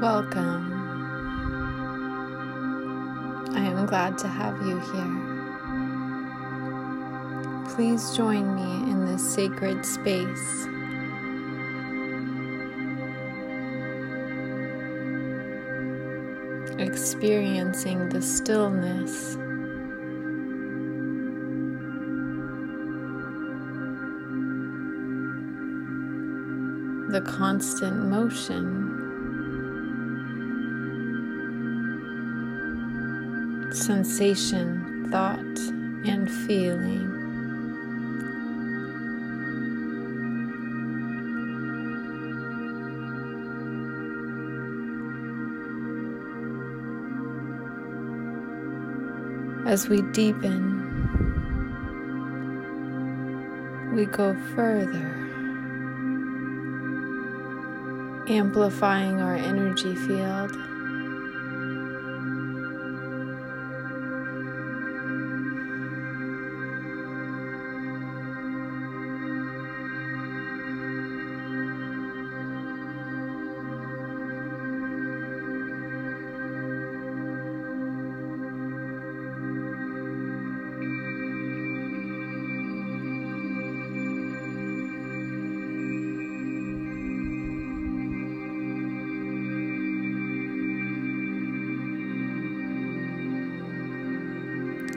Welcome. I am glad to have you here. Please join me in this sacred space. Experiencing the stillness. The constant motion. Sensation, thought, and feeling. As we deepen, we go further, amplifying our energy field.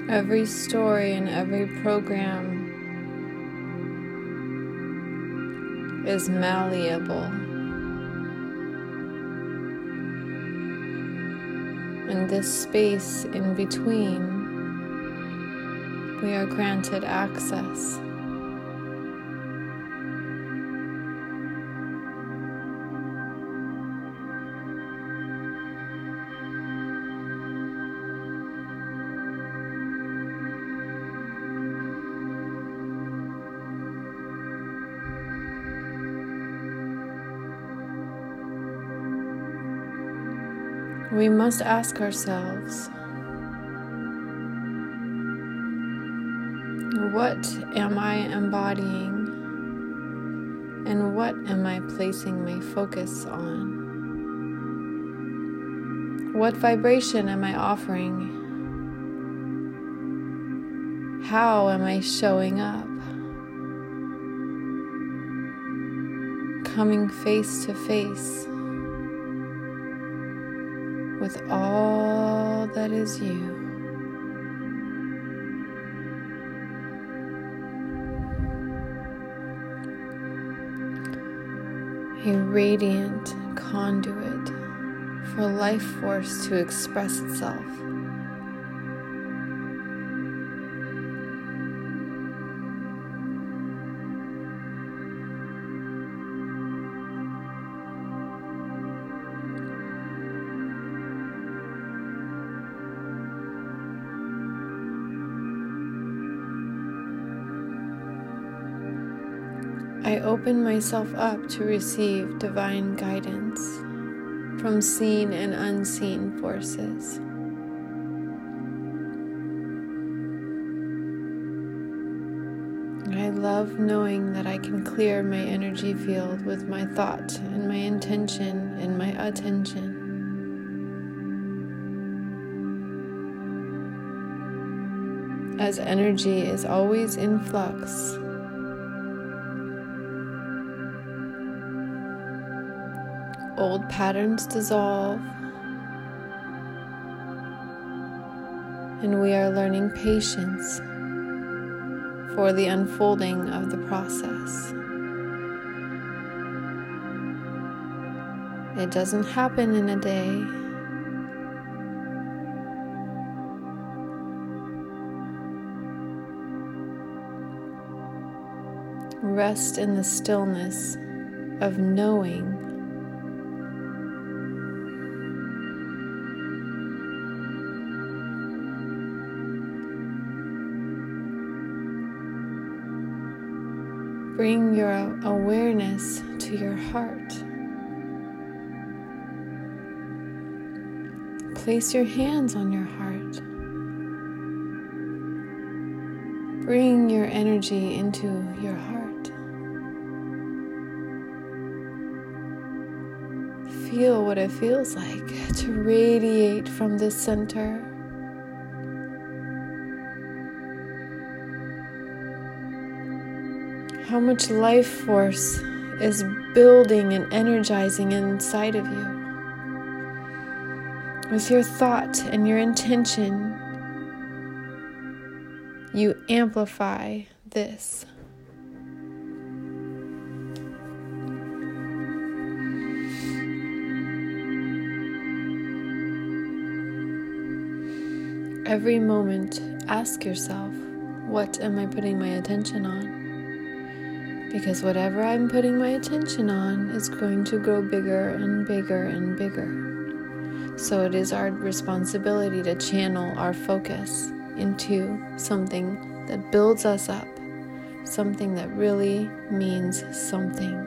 Every story and every program is malleable. In this space in between, we are granted access. We must ask ourselves what am I embodying and what am I placing my focus on? What vibration am I offering? How am I showing up? Coming face to face with all that is you. A radiant conduit for life force to express itself. Open myself up to receive divine guidance from seen and unseen forces. I love knowing that I can clear my energy field with my thought and my intention and my attention. As energy is always in flux, old patterns dissolve, and we are learning patience for the unfolding of the process. It doesn't happen in a day. Rest in the stillness of knowing Bring your awareness to your heart. Place your hands on your heart. Bring your energy into your heart. feel what it feels like to radiate from this center. How much life force is building and energizing inside of you. With your thought and your intention, you amplify this. Every moment, ask yourself, what am I putting my attention on? Because whatever I'm putting my attention on is going to grow bigger and bigger and bigger. So it is our responsibility to channel our focus into something that builds us up, something that really means something,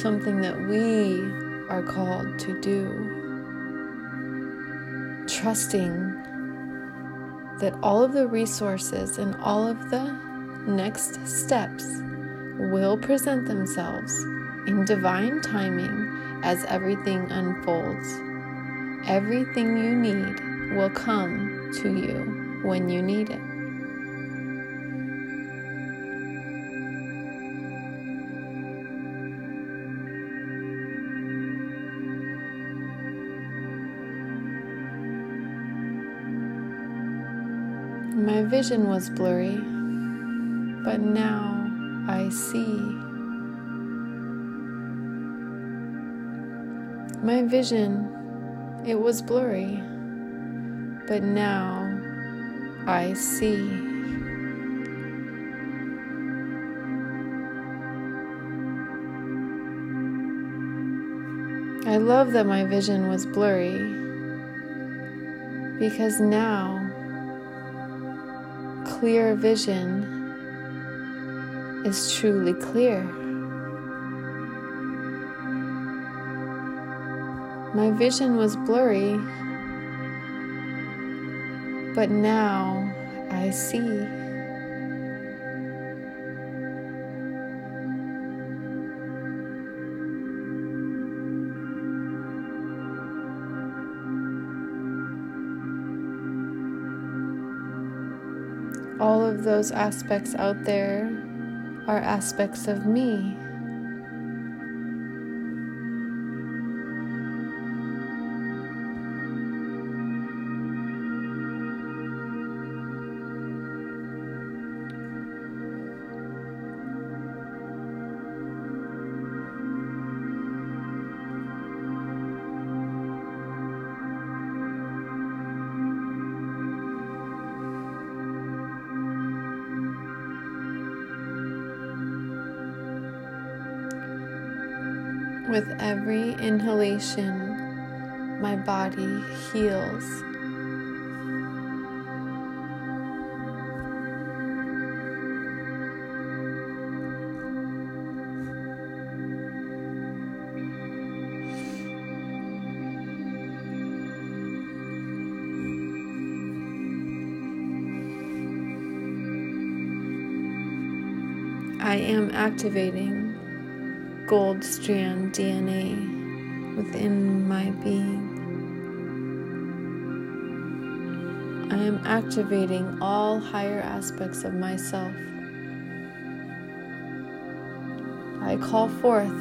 something that we are called to do trusting that all of the resources and all of the next steps will present themselves in divine timing as everything unfolds. Everything you need will come to you when you need it. My vision was blurry, but now I see. My vision, it was blurry, but now I see. I love that my vision was blurry because now clear vision is truly clear. My vision was blurry, but now I see. all of those aspects out there are aspects of me. With every inhalation, my body heals. I am activating gold strand DNA within my being. I am activating all higher aspects of myself. I call forth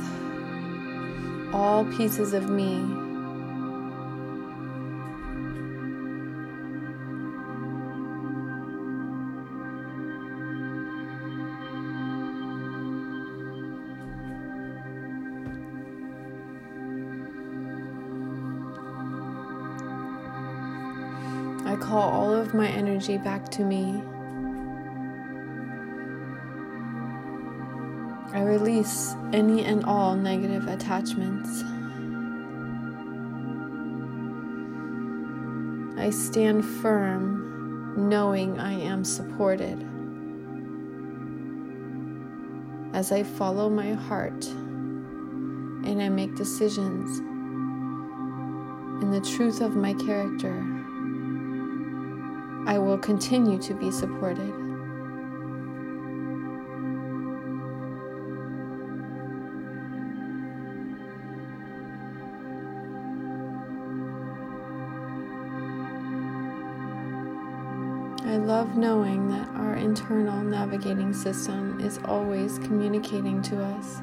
all pieces of me I call all of my energy back to me. I release any and all negative attachments. I stand firm knowing I am supported. As I follow my heart and I make decisions in the truth of my character. I will continue to be supported. I love knowing that our internal navigating system is always communicating to us.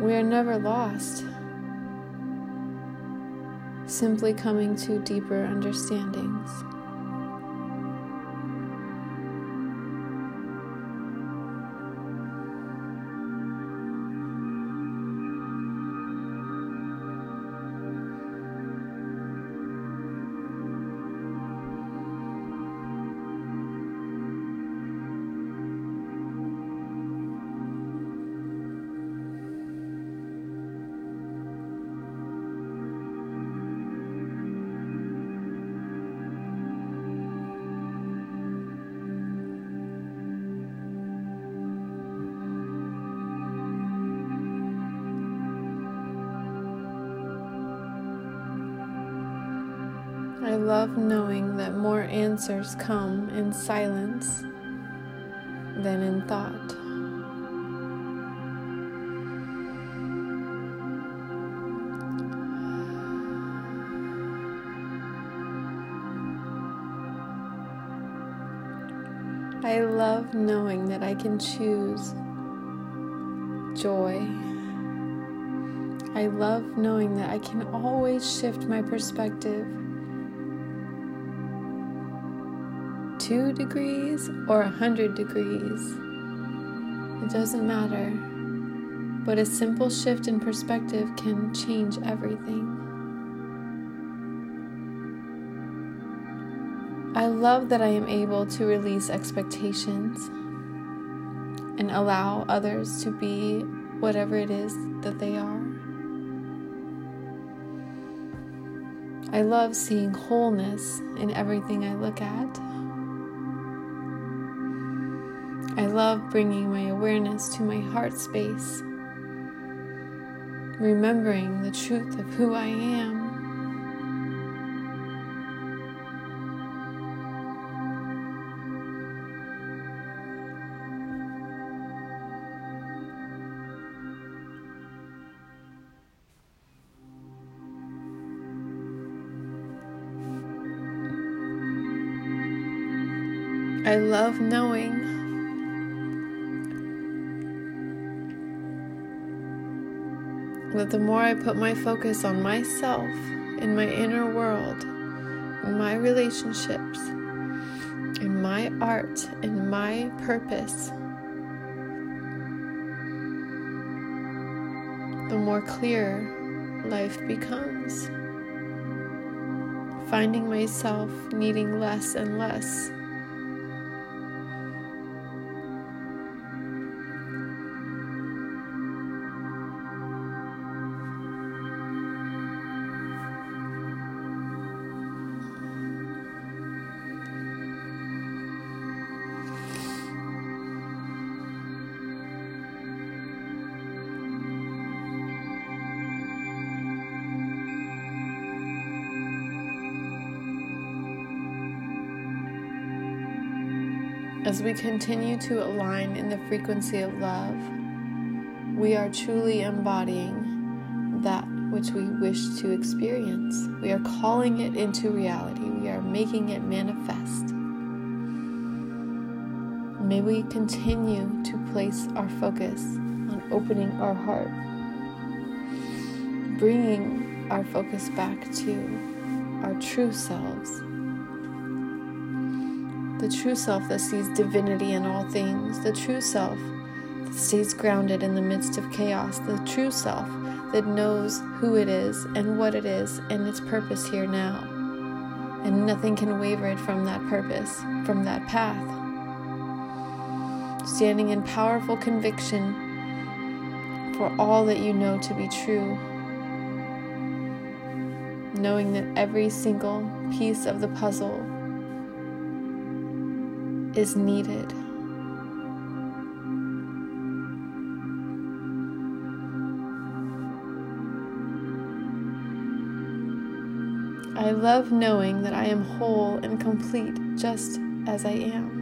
We are never lost simply coming to deeper understandings. Love knowing that more answers come in silence than in thought. I love knowing that I can choose joy. I love knowing that I can always shift my perspective two degrees or a hundred degrees. It doesn't matter. But a simple shift in perspective can change everything. I love that I am able to release expectations and allow others to be whatever it is that they are. I love seeing wholeness in everything I look at. Love bringing my awareness to my heart space, remembering the truth of who I am. I love knowing that the more I put my focus on myself, in my inner world, in my relationships, in my art, in my purpose, the more clear life becomes. Finding myself needing less and less As we continue to align in the frequency of love, we are truly embodying that which we wish to experience. We are calling it into reality. We are making it manifest. May we continue to place our focus on opening our heart, bringing our focus back to our true selves the true self that sees divinity in all things, the true self that stays grounded in the midst of chaos, the true self that knows who it is and what it is and its purpose here now. And nothing can waver it from that purpose, from that path. Standing in powerful conviction for all that you know to be true. Knowing that every single piece of the puzzle is needed. I love knowing that I am whole and complete just as I am.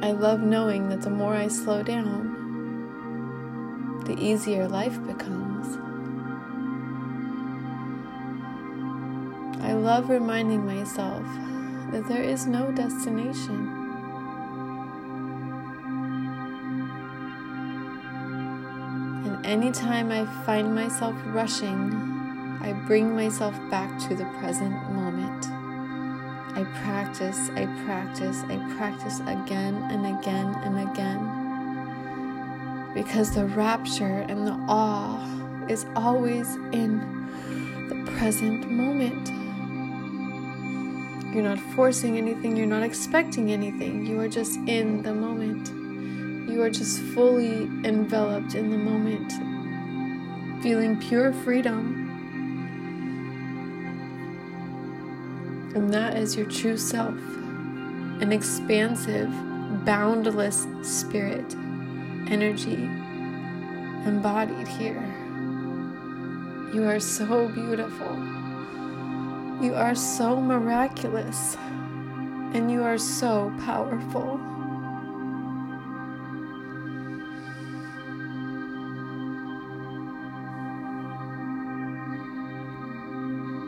I love knowing that the more I slow down, the easier life becomes. Love reminding myself that there is no destination. And anytime I find myself rushing, I bring myself back to the present moment. I practice, I practice, I practice again and again and again. Because the rapture and the awe is always in the present moment. You're not forcing anything, you're not expecting anything, you are just in the moment. You are just fully enveloped in the moment, feeling pure freedom And that is your true self an expansive, boundless spirit, energy, embodied here. You are so beautiful. You are so miraculous. And you are so powerful.